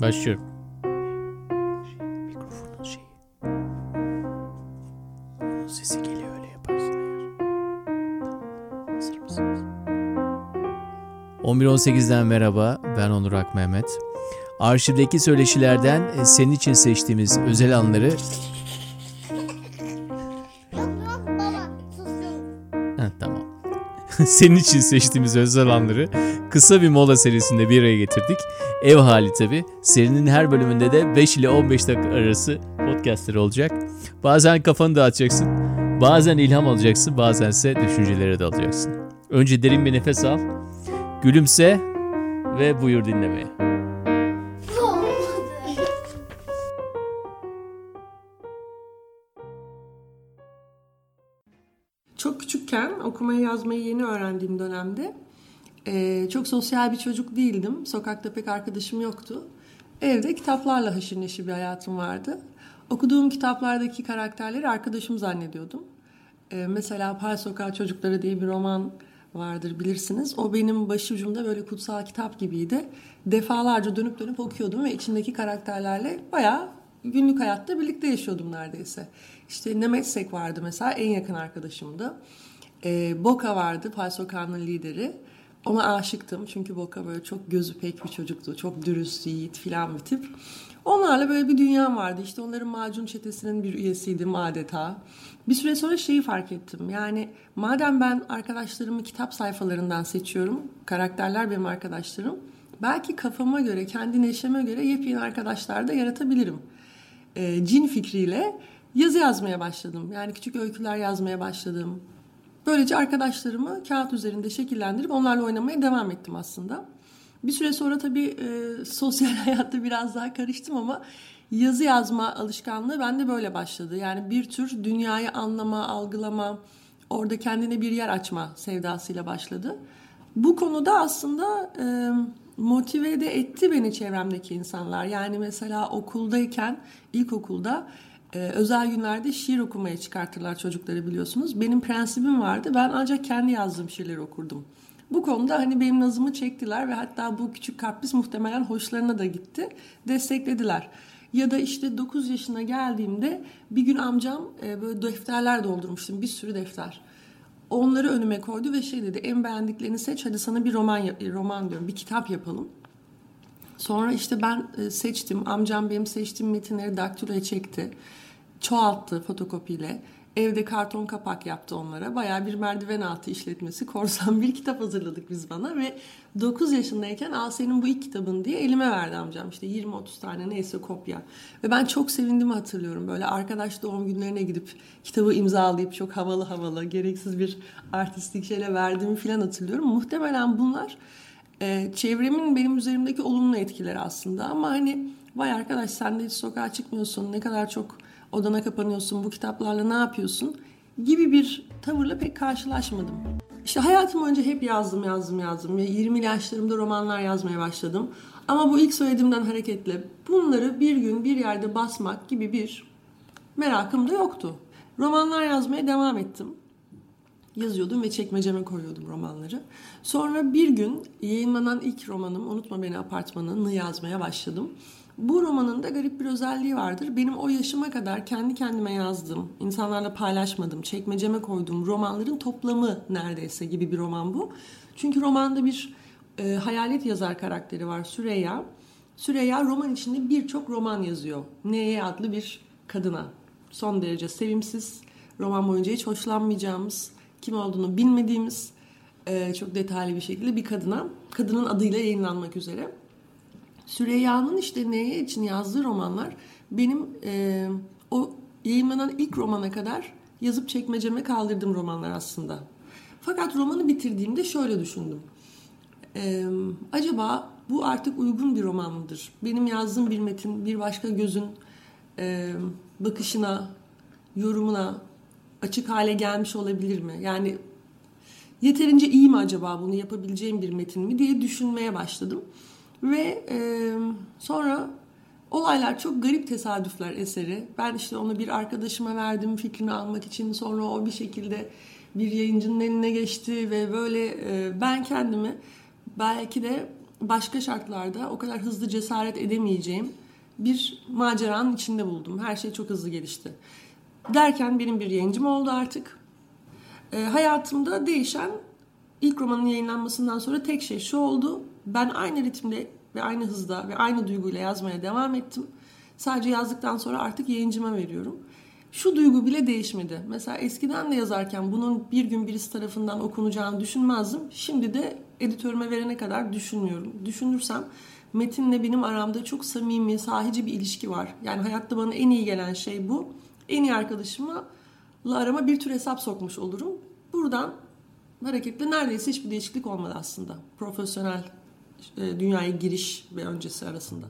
Başlıyorum. Mikrofonun şeyi. Onun sesi geliyor öyle yaparsın eğer. Tamam. Hazır mısınız? 11.18'den merhaba. Ben Onur Ak Mehmet. Arşivdeki söyleşilerden e, senin için seçtiğimiz özel anları... Senin için seçtiğimiz özel anları kısa bir mola serisinde bir araya getirdik. Ev hali tabi. Serinin her bölümünde de 5 ile 15 dakika arası podcastleri olacak. Bazen kafanı dağıtacaksın. Bazen ilham alacaksın. Bazense düşüncelere dalacaksın. Önce derin bir nefes al. Gülümse ve buyur dinlemeye. Çok küçükken okumayı yazmayı yeni öğrendiğim dönemde eee, çok sosyal bir çocuk değildim. Sokakta pek arkadaşım yoktu. Evde kitaplarla haşır neşir bir hayatım vardı. Okuduğum kitaplardaki karakterleri arkadaşım zannediyordum. Eee, mesela Pal Sokağı Çocukları diye bir roman vardır bilirsiniz. O benim başucumda böyle kutsal kitap gibiydi. Defalarca dönüp dönüp okuyordum ve içindeki karakterlerle bayağı günlük hayatta birlikte yaşıyordum neredeyse. İşte Nemetsek vardı mesela en yakın arkadaşımdı. Ee, Boka vardı Pal Sokağı'nın lideri. Ona aşıktım çünkü Boka böyle çok gözü pek bir çocuktu. Çok dürüst, yiğit filan bir tip. Onlarla böyle bir dünyam vardı. İşte onların macun çetesinin bir üyesiydim adeta. Bir süre sonra şeyi fark ettim. Yani madem ben arkadaşlarımı kitap sayfalarından seçiyorum, karakterler benim arkadaşlarım. Belki kafama göre, kendi neşeme göre yepyeni arkadaşlar da yaratabilirim. Ee, cin fikriyle yazı yazmaya başladım. Yani küçük öyküler yazmaya başladım. Böylece arkadaşlarımı kağıt üzerinde şekillendirip onlarla oynamaya devam ettim aslında. Bir süre sonra tabii e, sosyal hayatta biraz daha karıştım ama yazı yazma alışkanlığı bende böyle başladı. Yani bir tür dünyayı anlama, algılama, orada kendine bir yer açma sevdasıyla başladı. Bu konuda aslında e, motive de etti beni çevremdeki insanlar. Yani mesela okuldayken, ilkokulda e, özel günlerde şiir okumaya çıkartırlar çocukları biliyorsunuz. Benim prensibim vardı. Ben ancak kendi yazdığım şiirleri okurdum. Bu konuda hani benim nazımı çektiler ve hatta bu küçük kapris muhtemelen hoşlarına da gitti. Desteklediler. Ya da işte 9 yaşına geldiğimde bir gün amcam e, böyle defterler doldurmuştum. Bir sürü defter. Onları önüme koydu ve şey dedi en beğendiklerini seç hadi sana bir roman roman diyorum bir kitap yapalım. Sonra işte ben e, seçtim. Amcam benim seçtiğim metinleri daktiloya çekti. Çoğalttı fotokopiyle. Evde karton kapak yaptı onlara. Bayağı bir merdiven altı işletmesi. Korsan bir kitap hazırladık biz bana ve 9 yaşındayken al senin bu ilk kitabın diye elime verdi amcam. İşte 20-30 tane neyse kopya. Ve ben çok sevindiğimi hatırlıyorum. Böyle arkadaş doğum günlerine gidip kitabı imzalayıp çok havalı havalı gereksiz bir artistik şeyle verdiğimi falan hatırlıyorum. Muhtemelen bunlar e, çevremin benim üzerimdeki olumlu etkileri aslında ama hani vay arkadaş sen de hiç sokağa çıkmıyorsun ne kadar çok odana kapanıyorsun bu kitaplarla ne yapıyorsun gibi bir tavırla pek karşılaşmadım. İşte hayatım boyunca hep yazdım yazdım yazdım ve 20 yaşlarımda romanlar yazmaya başladım. Ama bu ilk söylediğimden hareketle bunları bir gün bir yerde basmak gibi bir merakım da yoktu. Romanlar yazmaya devam ettim yazıyordum ve çekmeceme koyuyordum romanları. Sonra bir gün yayınlanan ilk romanım Unutma Beni Apartmanı'nı yazmaya başladım. Bu romanın da garip bir özelliği vardır. Benim o yaşıma kadar kendi kendime yazdığım, insanlarla paylaşmadım, çekmeceme koyduğum romanların toplamı neredeyse gibi bir roman bu. Çünkü romanda bir e, hayalet yazar karakteri var Süreyya. Süreyya roman içinde birçok roman yazıyor. Neye adlı bir kadına. Son derece sevimsiz, roman boyunca hiç hoşlanmayacağımız, kim olduğunu bilmediğimiz e, çok detaylı bir şekilde bir kadına, kadının adıyla yayınlanmak üzere. Süreyya'nın işte neye için yazdığı romanlar benim e, o yayınlanan ilk romana kadar yazıp çekmeceme kaldırdığım romanlar aslında. Fakat romanı bitirdiğimde şöyle düşündüm. E, acaba bu artık uygun bir roman mıdır? Benim yazdığım bir metin bir başka gözün e, bakışına, yorumuna açık hale gelmiş olabilir mi? Yani yeterince iyi mi acaba bunu yapabileceğim bir metin mi diye düşünmeye başladım. Ve e, sonra olaylar çok garip tesadüfler eseri. Ben işte onu bir arkadaşıma verdim fikrini almak için. Sonra o bir şekilde bir yayıncının eline geçti ve böyle e, ben kendimi belki de başka şartlarda o kadar hızlı cesaret edemeyeceğim bir maceranın içinde buldum. Her şey çok hızlı gelişti. Derken benim bir yayıncım oldu artık. E, hayatımda değişen ilk romanın yayınlanmasından sonra tek şey şu oldu. Ben aynı ritimde ve aynı hızda ve aynı duyguyla yazmaya devam ettim. Sadece yazdıktan sonra artık yayıncıma veriyorum. Şu duygu bile değişmedi. Mesela eskiden de yazarken bunun bir gün birisi tarafından okunacağını düşünmezdim. Şimdi de editörüme verene kadar düşünmüyorum. Düşünürsem metinle benim aramda çok samimi, sahici bir ilişki var. Yani hayatta bana en iyi gelen şey bu. En iyi arkadaşımla arama bir tür hesap sokmuş olurum. Buradan hareketle neredeyse hiçbir değişiklik olmadı aslında. Profesyonel e, dünyaya giriş ve öncesi arasında.